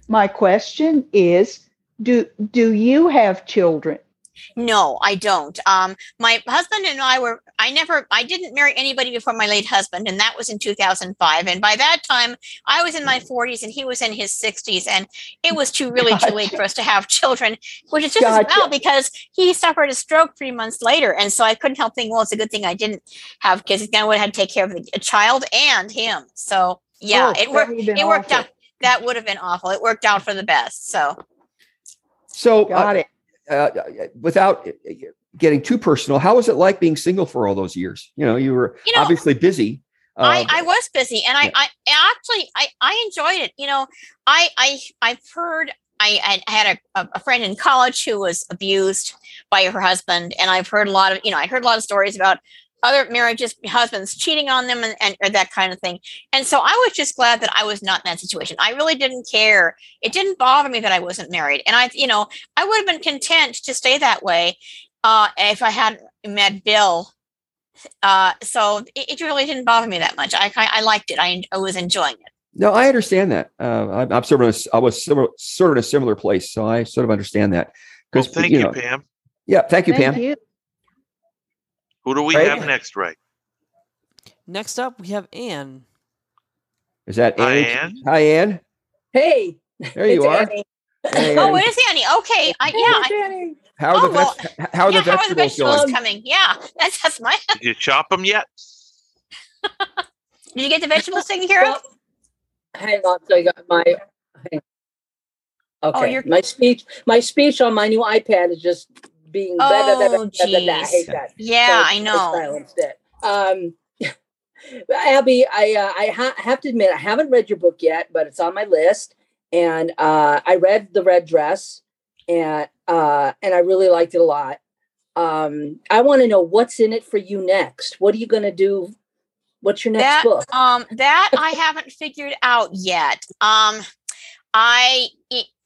my question is do do you have children? No, I don't. Um, my husband and I were, I never, I didn't marry anybody before my late husband, and that was in 2005. And by that time, I was in my 40s and he was in his 60s. And it was too really too late for us to have children, which is just as well because he suffered a stroke three months later. And so I couldn't help thinking, well, it's a good thing I didn't have kids. Then I would have had to take care of the, a child and him. So yeah, Oh, it that worked. would've It worked awful. out. That would have been awful. It worked out for the best. So So uh, Got it. Uh, without getting too personal, how was it like being single for all those years? You know, you were You know, obviously busy. I, Uh, I was busy and I, yeah. I actually I, I enjoyed it. You know, I I I've heard I, I had a, a friend in college who was abused by her husband, and I've heard a lot of you know I heard a lot of stories about other marriages, husbands cheating on them and, and or that kind of thing. And so I was just glad that I was not in that situation. I really didn't care. It didn't bother me that I wasn't married. And I, you know, I would have been content to stay that way uh, if I hadn't met Bill. Uh, so it, it really didn't bother me that much. I, I, I liked it. I, I was enjoying it. no, I understand that. Uh, I'm, I'm sort of in a, I was similar, sort of in a similar place, so I sort of understand that. Well, Because thank you you, know, Pam. yeah, thank you, Thank Pam. you. Who do we Ray? have next, Ray? Next up, we have Anne. Is that Hi, Ann? Ann. Hi, Ann. Hey, There you it's are. Annie. Hey, Oh, where's Annie. Okay. I, yeah. It's I, Annie. How are oh, the well, veg- how are yeah, the how are the vegetables vegetables going? coming? Yeah, that's that's my. Did you chop them yet? Did you get the vegetables taken care of? Hang on, so I got my. hang- oh, Okay, Oh, you're- my speech, my speech on my new iPad is just being. blah, blah, blah, blah, Oh, blah, blah, blah. I hate that. Yeah, So I know. silenced it. Um, Abbie, I uh, I ha- have to admit I haven't read your book yet, but it's on my list, and uh, I read the red dress, and uh, and I really liked it a lot. um, I want to know what's in it for you next. What are you going to do? What's your next that book? um that I haven't figured out yet. Um, I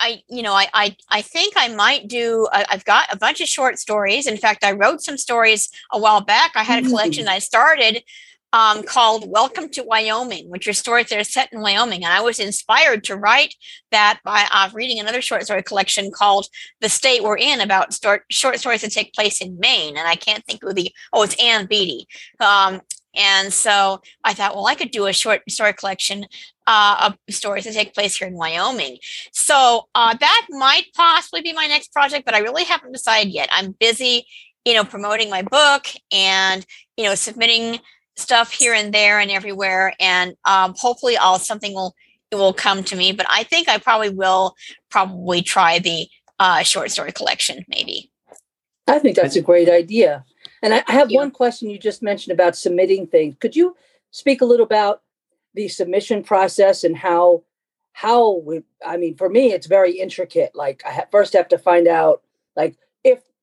I you know I I I think I might do. I, I've got a bunch of short stories. In fact, I wrote some stories a while back. I had a collection I started um, called Welcome to Wyoming, which are stories that are set in Wyoming. And I was inspired to write that by uh, reading another short story collection called The State We're In about short stories that take place in Maine. And I can't think of the, oh, it's Ann Beattie. Um, and so I thought, well, I could do a short story collection uh, of stories that take place here in Wyoming. So uh, that might possibly be my next project, but I really haven't decided yet. I'm busy, you know, promoting my book and, you know, submitting stuff here and there and everywhere and um, hopefully all something will it will come to me but i think i probably will probably try the uh, short story collection maybe I think that's a great idea. And I I have one question you just mentioned about submitting things. Could you speak a little about the submission process and how how we I mean for me it's very intricate. Like I ha- first have to find out like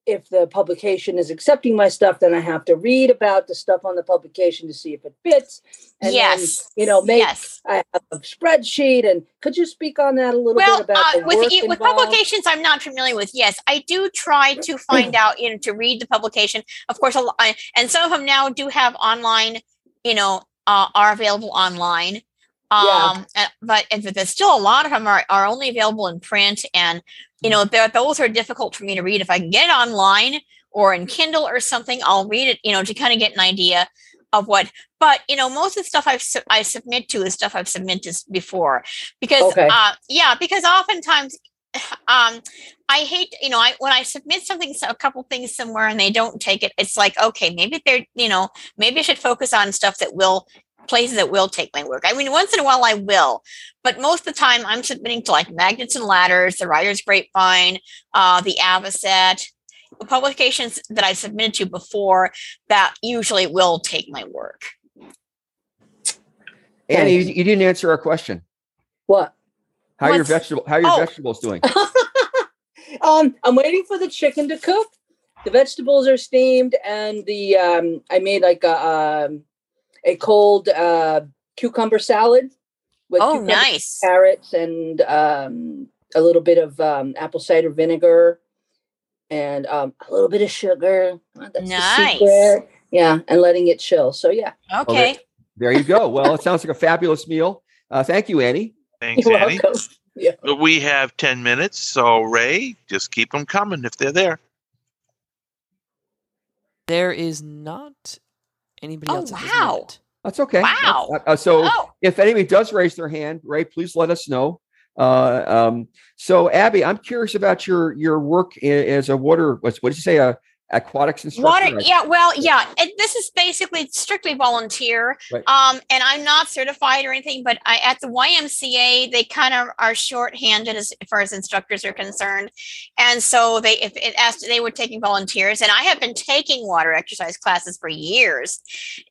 if the publication is accepting my stuff, then I have to read about the stuff on the publication to see if it fits. And yes. then, you know, make yes. I have a spreadsheet. And could you speak on that a little well bit about uh, with e- with publications i'm not familiar with yes. I do try to find out you know to read the publication. Of course a lo- I- and some of them now do have online you know uh, are available online Yeah. um uh, but and but there's still a lot of them are, are only available in print and you know those are difficult for me to read if i can get it online or in kindle or something i'll read it you know to kind of get an idea of what but you know most of the stuff i've su- i submit to is stuff i've submitted before because Okay. uh yeah because oftentimes um i hate you know i when i submit something so- a couple things somewhere and they don't take it it's like okay maybe they're you know maybe i should focus on stuff that will places that will take my work i mean once in a while i will but most of the time i'm submitting to like magnets and ladders the writers grapevine uh the avocet publications that i submitted to before that usually will take my work Annie, you, you didn't answer our question. What? How are your What's- vegetable? How are your Oh. vegetables doing? um, I'm waiting for the chicken to cook. The vegetables are steamed, and the um, I made like a um, a cold uh, cucumber salad with oh nice carrots and um, a little bit of um, apple cider vinegar and um, a little bit of sugar. That's Nice. the. Yeah, and letting it chill. So yeah, okay There you go. Well, it sounds like a fabulous meal. Uh, thank you, Annie. Thanks, you're Annie. welcome. Yeah. We have 10 minutes, so Ray, just keep them coming if they're there. There is not anybody Oh, else. at wow. moment. That's okay. Wow. Uh, uh, so oh if anybody does raise their hand, Ray, please let us know. Uh, um, so Abbie, I'm curious about your your work as a water. What's what did you say? A aquatics instructor. Water, yeah, well, yeah. And this is basically strictly volunteer. Right. Um, and I'm not certified or anything, but I at the YMCA they kind of are short-handed as far as instructors are concerned. And so they if it asked they were taking volunteers, and I have been taking water exercise classes for years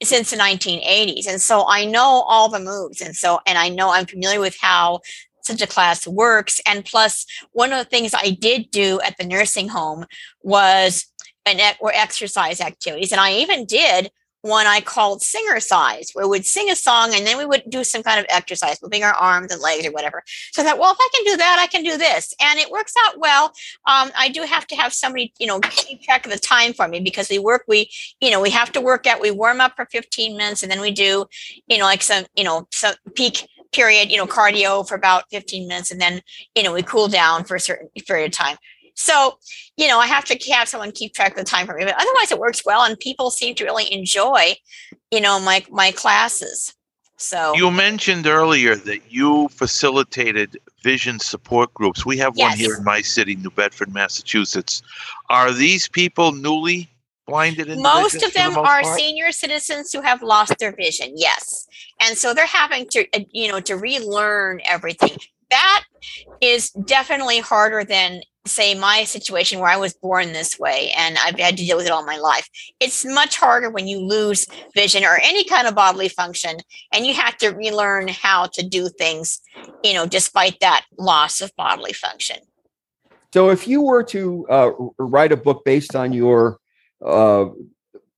since the 1980s. And so I know all the moves. And so and I know I'm familiar with how such a class works. And plus, one of the things I did do at the nursing home was an ec- or exercise activities. And I even did one I called singer size, where we'd sing a song and then we would do some kind of exercise, moving our arms and legs or whatever. So I thought, well, if I can do that, I can do this. And it works out well. Um, I do have to have somebody, you know, keep track of the time for me because we work, we, you know, we have to work out, we warm up for 15 minutes and then we do, you know, like some, you know, some peak period, you know, cardio for about 15 minutes and then, you know, we cool down for a certain period of time. So, you know, I have to have someone keep track of the time for me, but otherwise it works well and people seem to really enjoy, you know, my my classes. So You mentioned earlier that you facilitated vision support groups. We have one here in my city, New Bedford, Massachusetts. Are these people newly blinded most of for the them most are part? senior citizens who have lost their vision. Yes. And so they're having to, uh, you know, to relearn everything. That is definitely harder than say my situation where I was born this way and I've had to deal with it all my life. It's much harder when you lose vision or any kind of bodily function and you have to relearn how to do things, you know, despite that loss of bodily function. So if you were to uh, write a book based on your uh,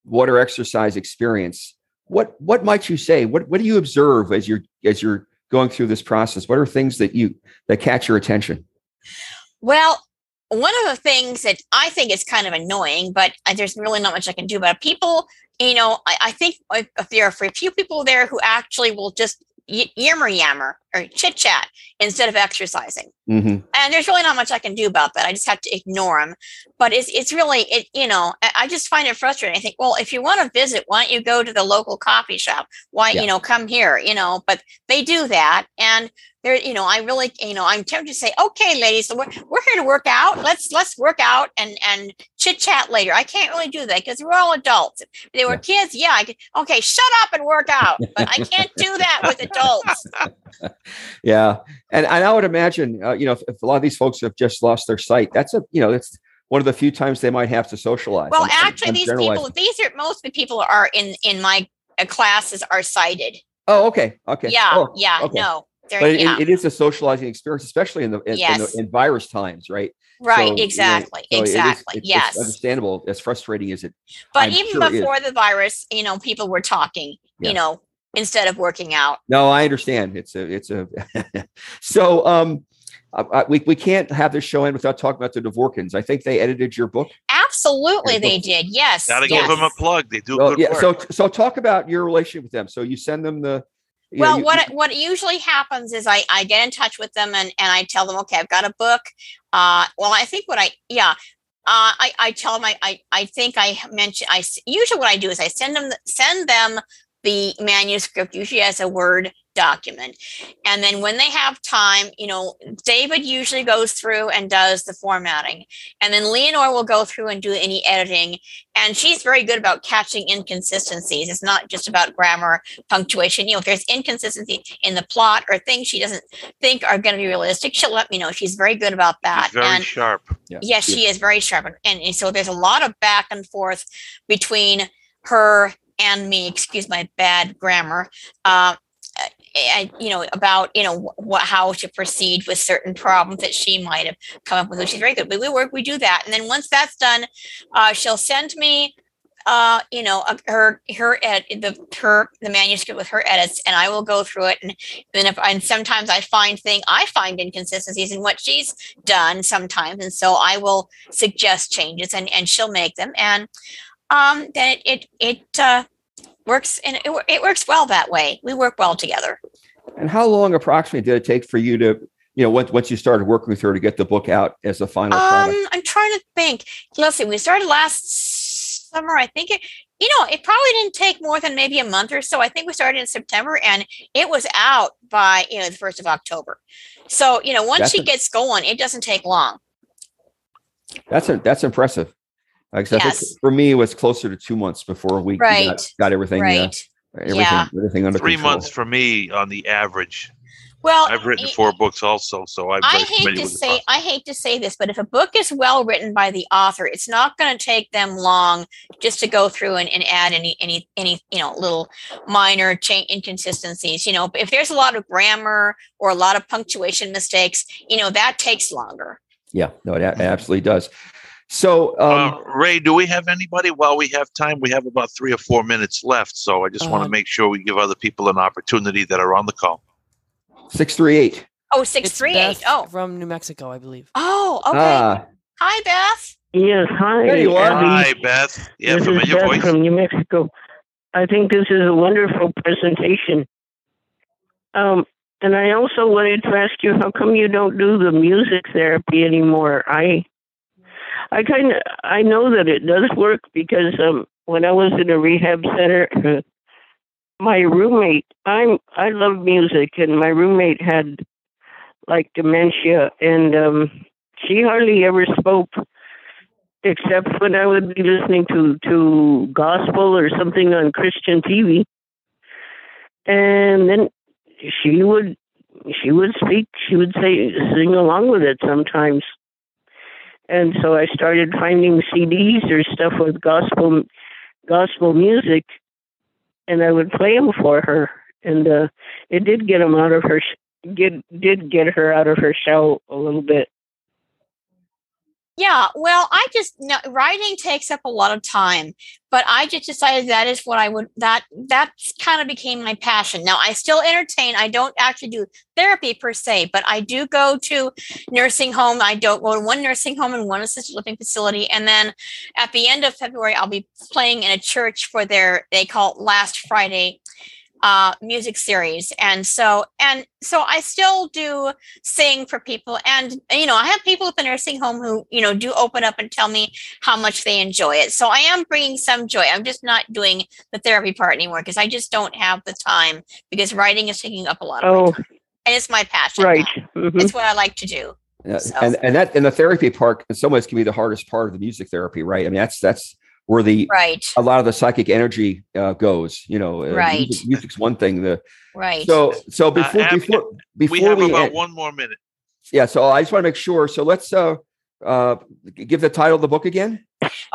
water exercise experience, what what might you say? What what do you observe as you're as you're going through this process? What are things that you that catch your attention? Well, one of the things that I think is kind of annoying, but there's really not much I can do about it. People, you know, I, I think if if there are a few people there who actually will just y- yammer yammer or chit chat instead of exercising. hmm and there's really not much I can do about that. I just have to ignore them. But it's it's really it you know I, I just find it frustrating. I think well if you want to visit, why don't you go to the local coffee shop? Why Yeah. you know come here you know? But they do that, and there you know I really you know I'm tempted to say okay, ladies, so we're, we're here to work out. Let's let's work out and and chit chat later. I can't really do that because we're all adults. If they were kids, yeah, I could. Okay, shut up and work out. But I can't do that with adults. Yeah, and and I would imagine, uh, you know, if, if a lot of these folks have just lost their sight, that's a you know, that's one of the few times they might have to socialize. Well, I'm- I'm- actually, I'm these people, these are most of the people are in in my uh, classes are sighted. Oh, okay, okay. Yeah, Oh, yeah, okay. no, they're but it- yeah, it is a socializing experience, especially in the in, in, the, in virus times, right? right, So, you know, exactly, so exactly, it's- yes. It's understandable, as frustrating as it. but I'm even sure it is. before the virus, you know, people were talking, Yeah. you know, instead of working out. No, I understand. It's a, it's a. so, um, I, I- we we can't have this show in without talking about the Dvorkins. I think they edited your book. Absolutely, Yeah, they but- did. Yes, Gotta yes. give them a plug. They do Well, good yeah. work. So, so talk about your relationship with them. So you send them the. Know, well you- what what usually happens is I, I get in touch with them and, and I tell them okay I've got a book. Uh well I think what I yeah uh, I, I tell them I, I, I think I mentioned I usually what I do is I send them send them the manuscript usually as a word document and then when they have time you know David usually goes through and does the formatting and then Leonore will go through and do any editing and she's very good about catching inconsistencies it's not just about grammar punctuation. You know, if there's inconsistency in the plot or things she doesn't think are going to be realistic, she'll let me know. She's very good about that. He's very and sharp. Yeah. yes, she is very sharp. And, and so there's a lot of back and forth between her and me. Excuse my bad grammar. Uh, you know about you know what how to proceed with certain problems that she might have come up with. She's very good. But we work, we do that, and then once that's done, uh, she'll send me uh you know her her ed the her the manuscript with her edits and i will go through it and then if and sometimes i find thing i find inconsistencies in what she's done sometimes and so i will suggest changes and and she'll make them and um then it it, it uh works and it, it works well that way we work well together And how long approximately did it take for you to, you know, once once you started working with her to get the book out as a final product? Um, I'm trying to think. Let's see. We started last summer. I think it. You know, it probably didn't take more than maybe a month or so. I think we started in September, and it was out by you know the first of October. So you know, once That's she a- gets going, it doesn't take long. That's a, that's impressive. Like I said, I Yes. for me, it was closer to two months before we, we got, got everything, uh, Right. everything, Yeah. everything under Three control. months for me on the average. Well, I've written y- four books also, so I'm I hate to say process. I hate to say this, but if a book is well written by the author, it's not going to take them long just to go through and, and add any any any you know little minor change inconsistencies. You know, if there's a lot of grammar or a lot of punctuation mistakes, you know that takes longer. Yeah, no, it, a- it absolutely does. So, um, uh, Ray, do we have anybody? While we have time, we have about three or four minutes left. So I just want Uh, to make sure we give other people an opportunity that are on the call. six three eight. Oh, six It's three eight. Beth Oh, from New Mexico, I believe. oh, okay. Ah, Hi, Beth. Yes, hi. There you are. Hi, Beth. Yeah, this is Beth voice. from New Mexico. I think this is a wonderful presentation. Um, and I also wanted to ask you, how come you don't do the music therapy anymore? I, I kind of, I know that it does work because um, when I was in a rehab center, my roommate, I'm, I love music, and my roommate had like dementia, and um, she hardly ever spoke except when I would be listening to to gospel or something on Christian TV, and then she would she would speak. She would say sing along with it sometimes, and so I started finding CDs or stuff with gospel gospel music, and I would play them for her, and uh, it did get them out of her. Sh- get did get her out of her shell a little bit. Yeah, well, I just no, writing takes up a lot of time, but I just decided that is what I would that that kind of became my passion. Now I still entertain. I don't actually do therapy per se, but I do go to nursing home. I don't go to one nursing home and one assisted living facility, and then at the end of February, I'll be playing in a church for their they call it Last Friday uh, music series. And so, and so I still do sing for people. And, you know, I have people at the nursing home who, you know, do open up and tell me how much they enjoy it. So I am bringing some joy. I'm just not doing the therapy part anymore because I just don't have the time because writing is taking up a lot of Oh, my time. And it's my passion. right. Mhm. It's what I like to do. Yeah, So- and and that and the therapy part in some ways can be the hardest part of the music therapy, right? I mean, that's that's where the Right. a lot of the psychic energy uh, goes. You know, uh, Right. music- music's one thing. The Right. so so before Abbie, before we before have we, about end- one more minute. yeah. So I just want to make sure. So let's uh uh give the title of the book again.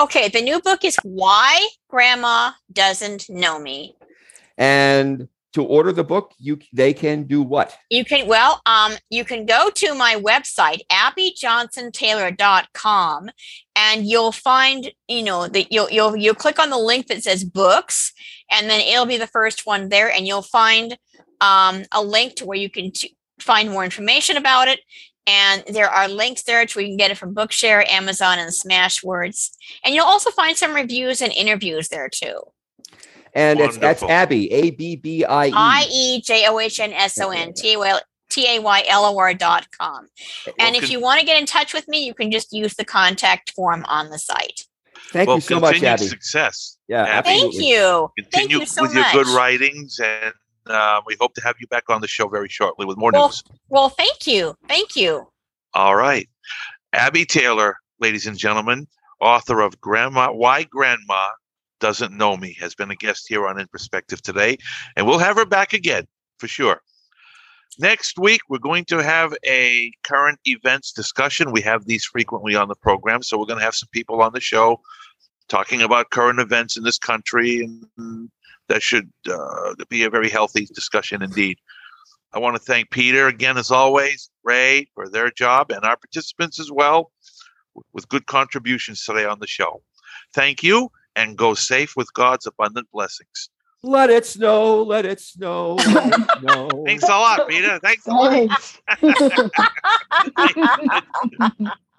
Okay. The new book is Why Grandma Doesn't Know Me. And to order the book, you they can do what? You can, well, um, you can go to my website, abbiejohnsontaylor.com, and you'll find, you know, that you'll, you'll, you'll click on the link that says books, and then it'll be the first one there, and you'll find um, a link to where you can t- find more information about it. And there are links there to where you can get it from Bookshare, Amazon, and Smashwords. And you'll also find some reviews and interviews there too. And it's that's Wonderful. Abbie A B B I I E. E J O H N S O N T A Y T A Y L O R dot com. And if con- you want to get in touch with me, you can just use the contact form on the site. Thank well, you so much, continued Abbie. success. Yeah, Abbie. Thank absolutely. you. Thank Continue you so with much. your good writings, and uh, we hope to have you back on the show very shortly with more Well, news. well, thank you. Thank you. All right. Abbie Taylor, ladies and gentlemen, author of Grandma Why Grandma Doesn't Know Me, has been a guest here on In Perspective today, and we'll have her back again for sure. Next week, we're going to have a current events discussion. We have these frequently on the program, so we're going to have some people on the show talking about current events in this country, and that should uh, be a very healthy discussion indeed. I want to thank Peter again, as always, Ray for their job, and our participants as well with good contributions today on the show. Thank you, and go safe with God's abundant blessings. Let it snow. Let it snow. Let it snow. Thanks a lot, Peter. Thanks a lot. Thanks.